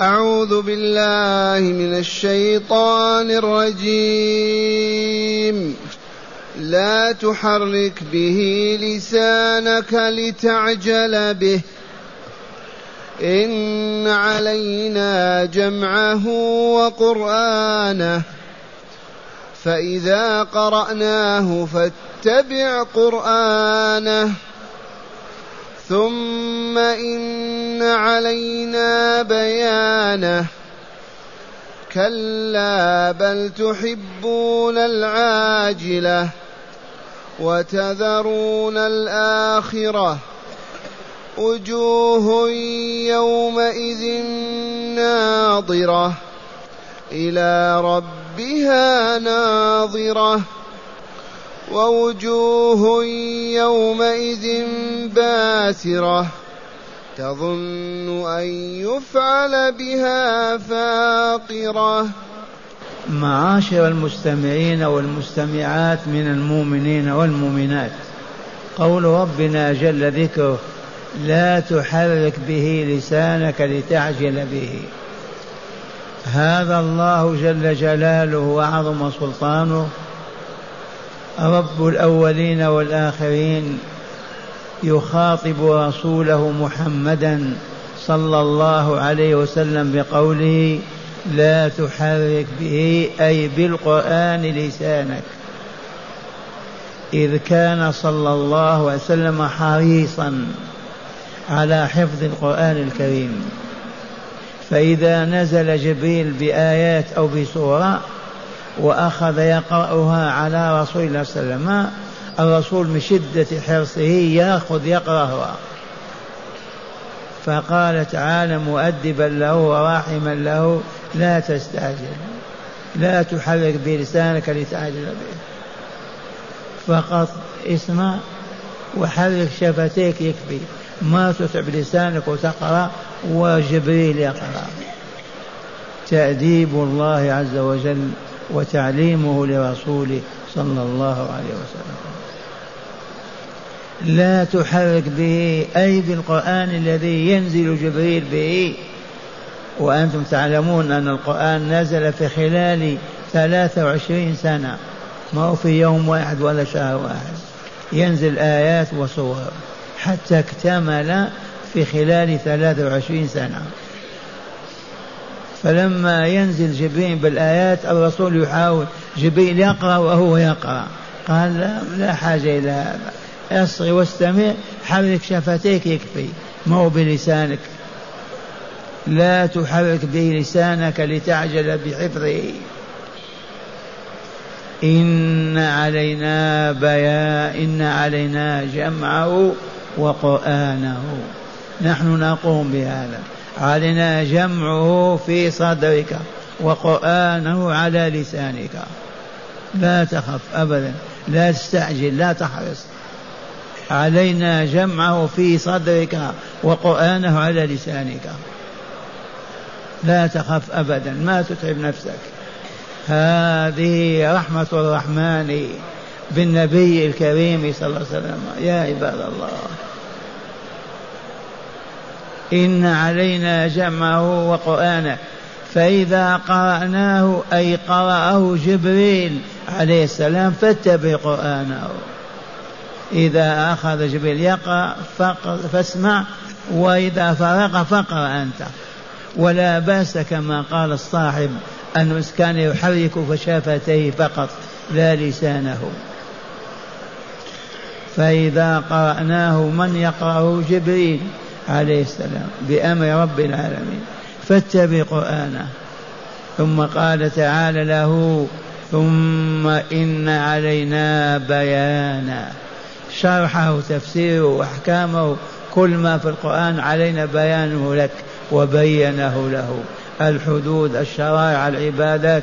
أعوذ بالله من الشيطان الرجيم. لا تحرك به لسانك لتعجل به. إن علينا جمعه وقرآنه. فإذا قرأناه فاتبع قرآنه. ثم إن علينا بيانه كلا بل تحبون العاجلة وتذرون الآخرة وجوه يومئذ ناظرة إلى ربها ناظرة ووجوه يومئذ باسرة تظن أن يفعل بها فاقرة. معاشر المستمعين والمستمعات من المؤمنين والمؤمنات قول ربنا جل ذكره لا تحرك به لسانك لتعجل به. هذا الله جل جلاله وعظم سلطانه رب الأولين والآخرين يخاطب رسوله محمدا صلى الله عليه وسلم بقوله لا تحرك به أي بالقرآن لسانك. إذ كان صلى الله عليه وسلم حريصا على حفظ القرآن الكريم. فإذا نزل جبريل بآيات أو بسورة وأخذ يقرأها على رسول الله صلى الله عليه وسلم. الرسول من شدة حرصه يأخذ يقرأها. فقال تعالى مؤدبا له وراحما له لا تستعجل. لا تحرك بلسانك لتعجل به. فقط اسمع وحرك شفتيك يكفي. ما تتعب لسانك وتقرأ وجبريل يقرأ. تأديب الله عز وجل. وتعليمه لرسوله صلى الله عليه وسلم. لا تحرك به أي بالقرآن الذي ينزل جبريل به. وأنتم تعلمون أن القرآن نزل في خلال ثلاثة وعشرين سنة. ما هو في يوم واحد ولا شهر واحد. ينزل آيات وصور. حتى اكتمل في خلال ثلاثة وعشرين سنة. فلما ينزل جبريل بالآيات الرسول يحاول جبريل يقرأ وهو يقرأ. قال لا, لا حاجة إلى هذا. أصغي واستمع حرك شفتيك يكفي. ما هو بلسانك. لا تحرك به لسانك لتعجل بحفظه. إن علينا بيان إن علينا جمعه وقرآنه. نحن نقوم بهذا. علينا جمعه في صدرك وقرآنه على لسانك. لا تخف أبدا لا تستعجل لا تحرص. علينا جمعه في صدرك وقرآنه على لسانك. لا تخف أبدا ما تتعب نفسك. هذه رحمة الرحمن بالنبي الكريم صلى الله عليه وسلم. يا عباد الله. إن علينا جمعه وقرآنه. فإذا قرأناه أي قرأه جبريل عليه السلام فاتبع قرآنه. إذا أخذ جبريل يقرأ فاسمع وإذا فرغ فاقرأ أنت. ولا بأس كما قال الصاحب أنه كان يحرك فشفتيه فقط لا لسانه. فإذا قرأناه من يقرأه؟ جبريل. عليه السلام بأمر رب العالمين. فاتبع قرآنه. ثم قال تعالى له ثم إن علينا بيانا. شرحه تفسيره وأحكامه كل ما في القرآن علينا بيانه لك وبينه له. الحدود الشرائع العبادات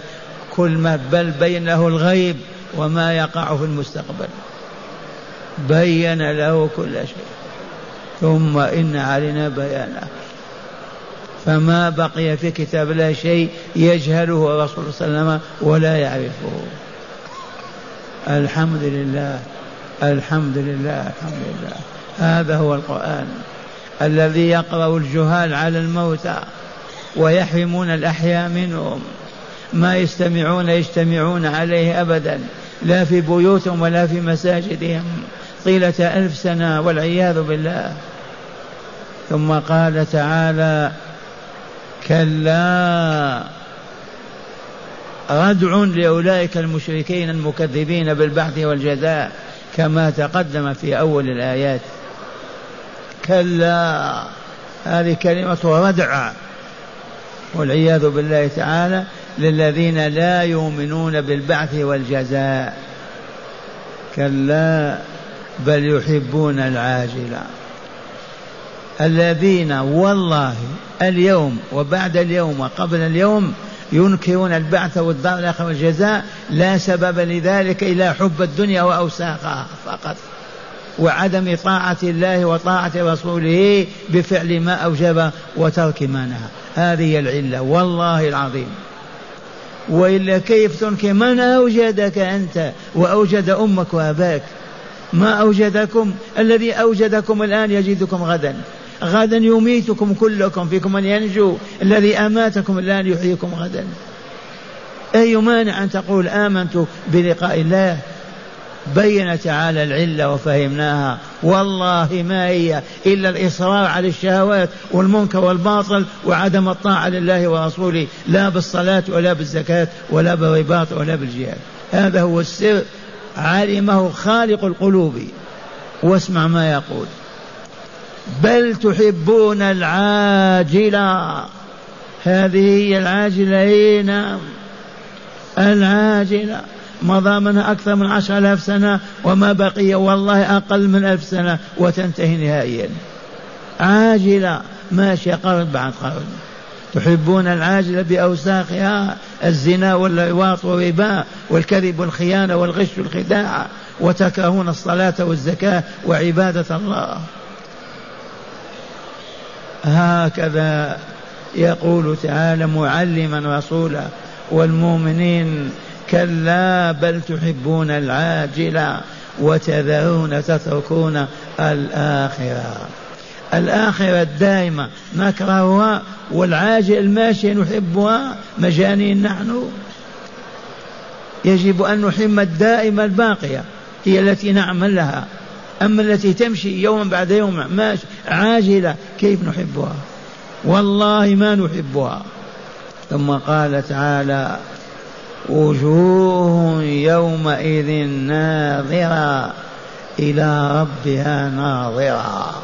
كل ما بل بينه الغيب وما يقع في المستقبل. بين له كل شيء. ثم إن علينا بيانه فما بقي في كتاب الله شيء يجهله الرسول صلى الله عليه وسلم ولا يعرفه. الحمد لله الحمد لله الحمد لله. هذا هو القرآن الذي يقرأ الجهال على الموتى ويحرمون الأحياء منهم. ما يستمعون يجتمعون عليه أبدا لا في بيوتهم ولا في مساجدهم. طيلة ألف سنة والعياذ بالله. ثم قال تعالى كلا ردع لأولئك المشركين المكذبين بالبعث والجزاء كما تقدم في أول الآيات. كلا هذه كلمة ردع. والعياذ بالله تعالى للذين لا يؤمنون بالبعث والجزاء. كلا بل يحبون العاجله الذين والله اليوم وبعد اليوم وقبل اليوم ينكرون البعث والدار الاخره والجزاء لا سبب لذلك إلا حب الدنيا وأوساخها فقط. وعدم طاعة الله وطاعة رسوله بفعل ما أوجب وترك ما نهى. هذه العلة والله العظيم. وإلا كيف تنكر؟ من أوجدك أنت؟ وأوجد أمك وأباك. ما أوجدكم الذي أوجدكم الآن يجدكم غدا. غدا يميتكم كلكم فيكم من ينجو. الذي أماتكم الآن يحييكم غدا. أي مانع أن تقول آمنت بلقاء الله؟ بين تعالى العلة وفهمناها. والله ما هي إلا الإصرار على الشهوات والمنكر والباطل وعدم الطاعة لله ورسوله. لا بالصلاة ولا بالزكاة ولا بالرباط ولا بالجهاد. هذا هو السر علمه خالق القلوب. واسمع ما يقول. بل تحبون العاجلة. هذه هي العاجلة. هي نعم. العاجلة. مضى منها أكثر من عشر ألاف سنة وما بقي والله أقل من ألف سنة وتنتهي نهائيا. عاجلة. ماشية قرن بعد قرن. تحبون العاجلة بأوساخها؟ الزنا واللواط والربا والكذب والخيانة والغش والخداع وتكرهون الصلاة والزكاة وعبادة الله. هكذا يقول تعالى معلما رسوله والمؤمنين كلا بل تحبون العاجلة وتذرون تتركون الآخرة. الآخرة الدائمة نكرهها والعاجل الماشية نحبها مجانين نحن. يجب أن نحب الدائمة الباقية هي التي نعمل لها. أما التي تمشي يوما بعد يوم ماشي عاجلة كيف نحبها؟ والله ما نحبها. ثم قال تعالى وجوه يومئذ ناظرة إلى ربها ناظرة.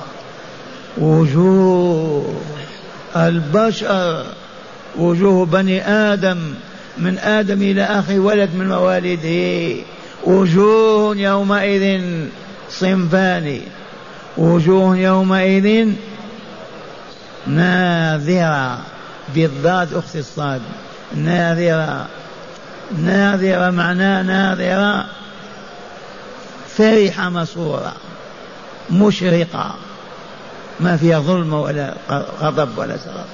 وجوه البشر وجوه بني آدم من آدم إلى آخر ولد من موالده وجوه يومئذ صنفان. وجوه يومئذ ناذرة بالضاد أخت الصاد. ناذرة ناذرة معناه ناذرة فرحة مسرورة مشرقة. ما فيها ظلم ولا غضب ولا سخط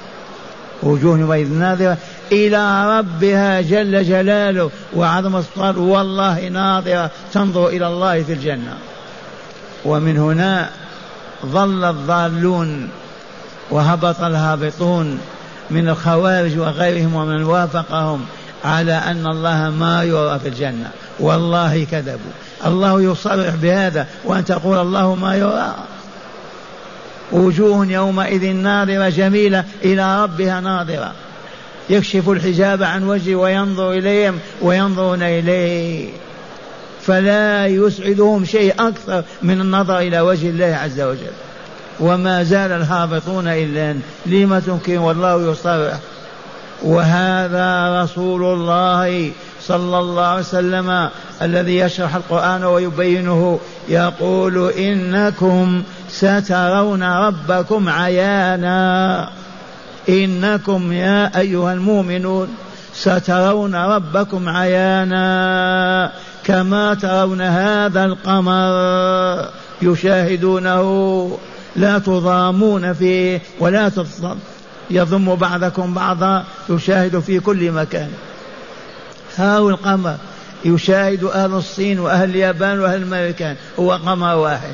وجوه يومئذ ناظرة إلى ربها جل جلاله وعظم الصلاة والله ناظرة تنظر إلى الله في الجنة. ومن هنا ظل الضالون وهبط الهابطون من الخوارج وغيرهم ومن وافقهم على أن الله ما يرى في الجنة. والله كذبوا. الله يصرح بهذا وأن تقول الله ما يرى. وجوه يومئذ ناظرة جميلة إلى ربها ناظرة. يكشف الحجاب عن وجهه وينظر إليهم وينظرون إليه. فلا يسعدهم شيء أكثر من النظر إلى وجه الله عز وجل. وما زال الهابطون إلا لم تنكرون والله يصرح. وهذا رسول الله صلى الله عليه وسلم الذي يشرح القرآن ويبينه يقول إنكم سترون ربكم عيانا. إنكم يا أيها المؤمنون سترون ربكم عيانا كما ترون هذا القمر يشاهدونه. لا تضامون فيه ولا يضم بعضكم بعضا يشاهد في كل مكان. هاو القمر. يشاهد أهل الصين وأهل اليابان وأهل الأمريكان هو قمر واحد.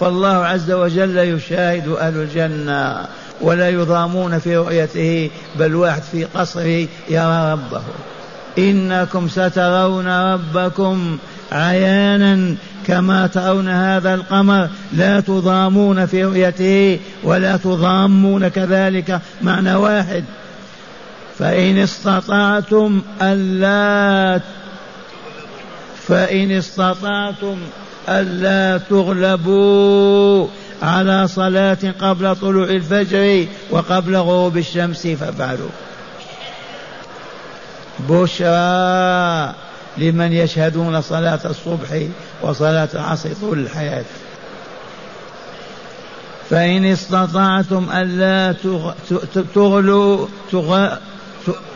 فالله عز وجل يشاهد أهل الجنة ولا يضامون في رؤيته بل واحد في قصره يرى ربه. إنكم سترون ربكم عيانا كما ترون هذا القمر. لا تضامون في رؤيته ولا تضامون كذلك معنى واحد. فإن استطعتم ألا فإن استطعتم ألا تغلبوا على صلاة قبل طلوع الفجر وقبل غروب الشمس فافعلوا. بشرى لمن يشهدون صلاة الصبح وصلاة العصر طول الحياة. فإن استطعتم ألا تغلوا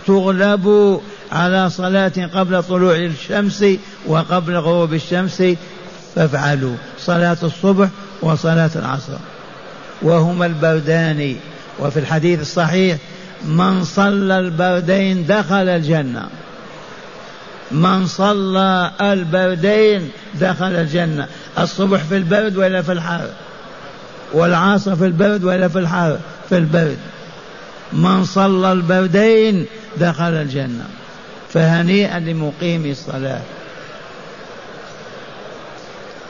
تغلبوا على صلاة قبل طلوع الشمس وقبل غروب الشمس فافعلوا صلاة الصبح وصلاة العصر. وهما البردان. وفي الحديث الصحيح من صلى البردين دخل الجنة. من صلى البردين دخل الجنة. الصبح في البرد ولا في الحر؟ والعصر في البرد ولا في الحر؟ في البرد. من صلى البردين دخل الجنة فهنيئا لمقيم الصلاة.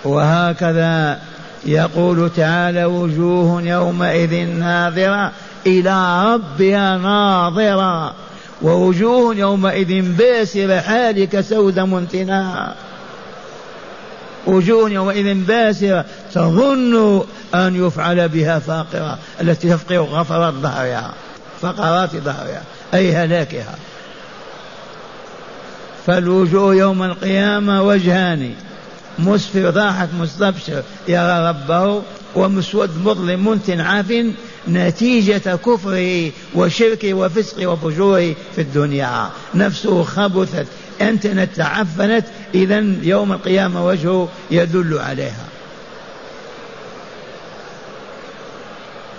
وهكذا يقول تعالى وجوه يومئذ ناظرة إلى ربها ناظرة ووجوه يومئذ باسرة حالك سود منتنا وجوه يومئذ باسرة تظن أن يفعل بها فاقرة التي تفقر غفرات ظهرها فقرات ظهرها أي هلاكها. فالوجوه يوم القيامة وجهان. مسفر ضاحك مستبشر. يرى ربه ومسود مظلم منتن عاف. نتيجة كفره وشركه وفسقه وفجوره في الدنيا. نفسه خبثت أنتنت تعفنت. إذا يوم القيامة وجهه يدل عليها.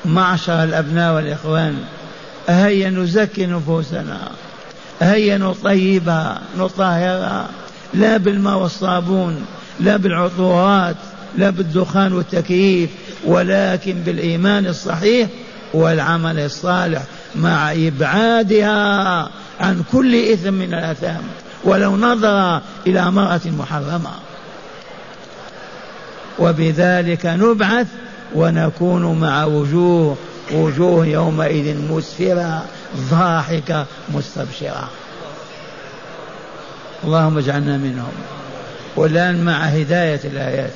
معشر الأبناء والإخوان هيا نزكي نفوسنا هيا نطيبها نطهرها لا بالماء والصابون لا بالعطورات لا بالدخان والتكييف ولكن بالإيمان الصحيح والعمل الصالح مع إبعادها عن كل إثم من الآثام ولو نظر إلى امرأة محرمة. وبذلك نبعث ونكون مع وجوه وجوه يومئذ مسفرة ضاحكة مستبشرة. اللهم اجعلنا منهم. والآن مع هداية الآيات.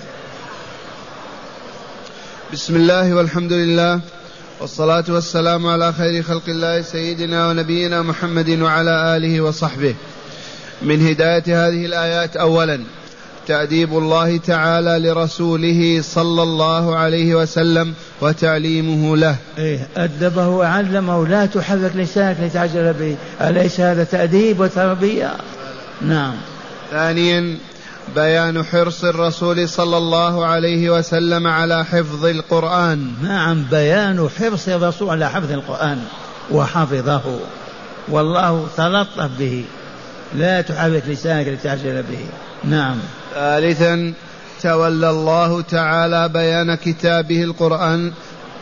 بسم الله والحمد لله والصلاة والسلام على خير خلق الله سيدنا ونبينا محمد وعلى آله وصحبه. من هداية هذه الآيات أولا تأديب الله تعالى لرسوله صلى الله عليه وسلم وتعليمه له. إيه أدبه وعلمه لا تحرك لسانك لتعجل به. أليس هذا تأديب وتربية؟ نعم. ثانيا بيان حرص الرسول صلى الله عليه وسلم على حفظ القرآن. نعم بيان حرص الرسول على حفظ القرآن. وحفظه. والله تلطف به. لا تحرك لسانك لتعجل به. نعم. ثالثا تولى الله تعالى بيان كتابه القرآن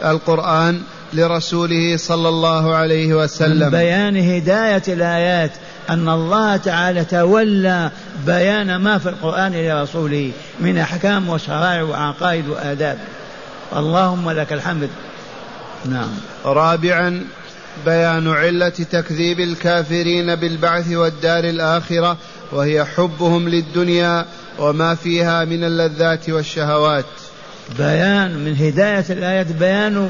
القرآن لرسوله صلى الله عليه وسلم. بيان هداية الآيات أن الله تعالى تولى بيان ما في القرآن لرسوله من أحكام وشرائع وعقائد وآداب. اللهم لك الحمد. نعم. رابعا بيان علة تكذيب الكافرين بالبعث والدار الآخرة وهي حبهم للدنيا وما فيها من اللذات والشهوات. بيان من هداية الآيات بيان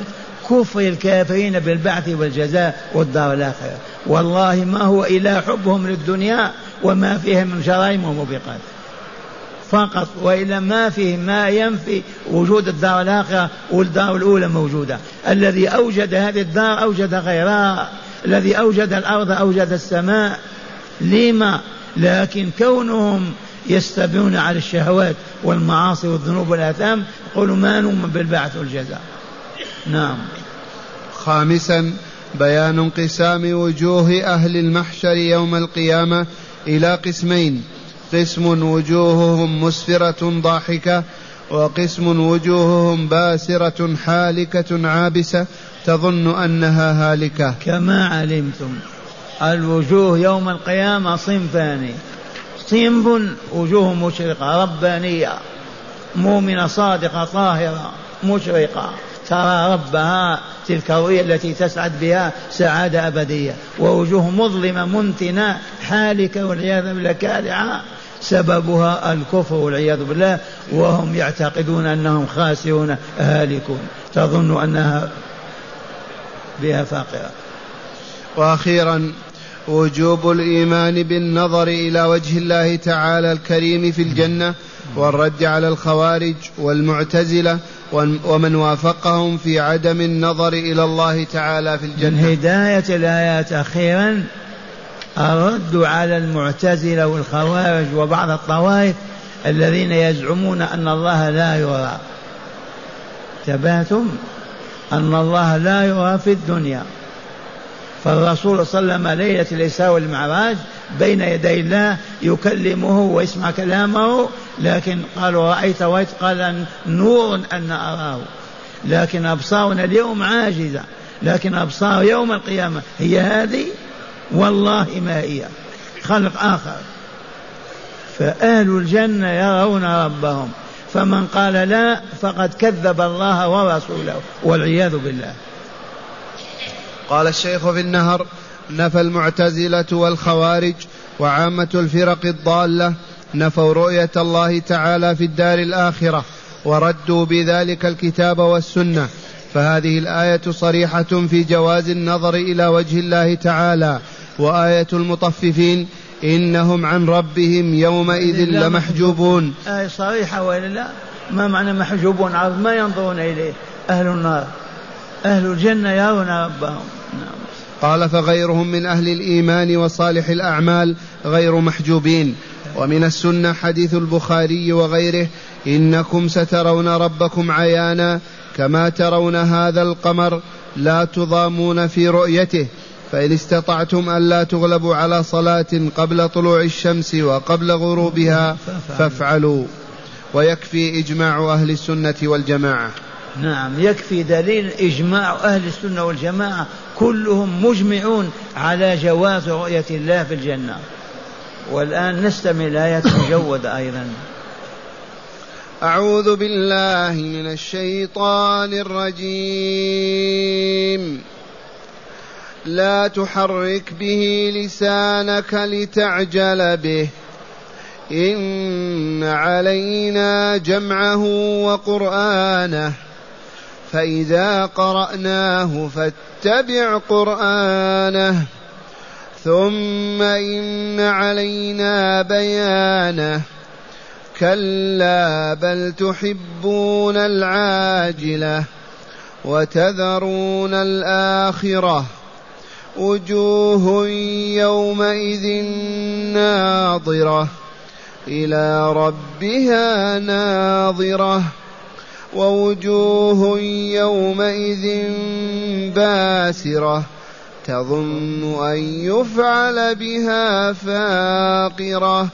كفر الكافرين بالبعث والجزاء والدار الآخرة. والله ما هو إلا حبهم للدنيا وما فيها من جرائم وموبقات. فقط وإلا ما فيه ما ينفي وجود الدار الآخرة والدار الأولى موجودة. الذي أوجد هذه الدار أوجد غيرها الذي أوجد الأرض أوجد السماء. لما لكن كونهم يستبعون على الشهوات والمعاصي والذنوب والآثام يقولوا ما نؤمن بالبعث والجزاء. نعم. خامسا بيان انقسام وجوه أهل المحشر يوم القيامة إلى قسمين. قسم وجوههم مسفرة ضاحكة وقسم وجوههم باسرة حالكة عابسة تظن أنها هالكة. كما علمتم. الوجوه يوم القيامة صنفان صنف وجوه مشرقة ربانية. مؤمنة صادقة طاهرة مشرقة. ترى ربها تلك الرؤيا التي تسعد بها سعادة أبدية. ووجوه مظلمة منتنة حالكة والعياذ بالله كالعة سببها الكفر والعياذ بالله. وهم يعتقدون أنهم خاسرون هالكون. تظن أنها بها فاقرة. وأخيرا وجوب الإيمان بالنظر إلى وجه الله تعالى الكريم في الجنة والرد على الخوارج والمعتزلة ومن وافقهم في عدم النظر إلى الله تعالى في الجنة. من هداية الآيات أخيرا الرد على المعتزلة والخوارج وبعض الطوائف الذين يزعمون أن الله لا يرى. تباتم أن الله لا يرى في الدنيا. فالرسول صلى الله عليه وسلم ليلة الإسراء والمعراج بين يدي الله يكلمه ويسمع كلامه لكن قالوا رأيت ويت قال نور أن أراه. لكن أبصارنا اليوم عاجزة لكن أبصار يوم القيامة هي هذه؟ والله ما هي. خلق آخر. فأهل الجنة يرون ربهم فمن قال لا فقد كذب الله ورسوله والعياذ بالله. قال الشيخ في النهر نفى المعتزلة والخوارج وعامة الفرق الضالة نفوا رؤية الله تعالى في الدار الآخرة وردوا بذلك الكتاب والسنة. فهذه الآية صريحة في جواز النظر إلى وجه الله تعالى وآية المطففين إنهم عن ربهم يومئذ لمحجوبون. آية صريحة وإلا لا؟ ما معنى محجوبون؟ عرض ما ينظرون إليه. أهل النار. أهل الجنة يرون ربهم نعم. قال فغيرهم من أهل الإيمان وصالح الأعمال غير محجوبين. ومن السنة حديث البخاري وغيره إنكم سترون ربكم عيانا كما ترون هذا القمر لا تضامون في رؤيته. فإن استطعتم ألا تغلبوا على صلاة قبل طلوع الشمس وقبل غروبها فافعلوا. ويكفي إجماع أهل السنة والجماعة. نعم يكفي دليل إجماع أهل السنة والجماعة كلهم مجمعون على جواز رؤية الله في الجنة. والآن نستمع الآية مجودة أيضا. أعوذ بالله من الشيطان الرجيم. لا تحرك به لسانك لتعجل به. إن علينا جمعه وقرآنه. فإذا قرأناه فاتبع قرآنه ثم إن علينا بيانه. كلا بل تحبون العاجلة وتذرون الآخرة. وجوه يومئذ ناظرة إلى ربها ناظرة. ووجوه يومئذ باسرة تظن أن يفعل بها فاقرة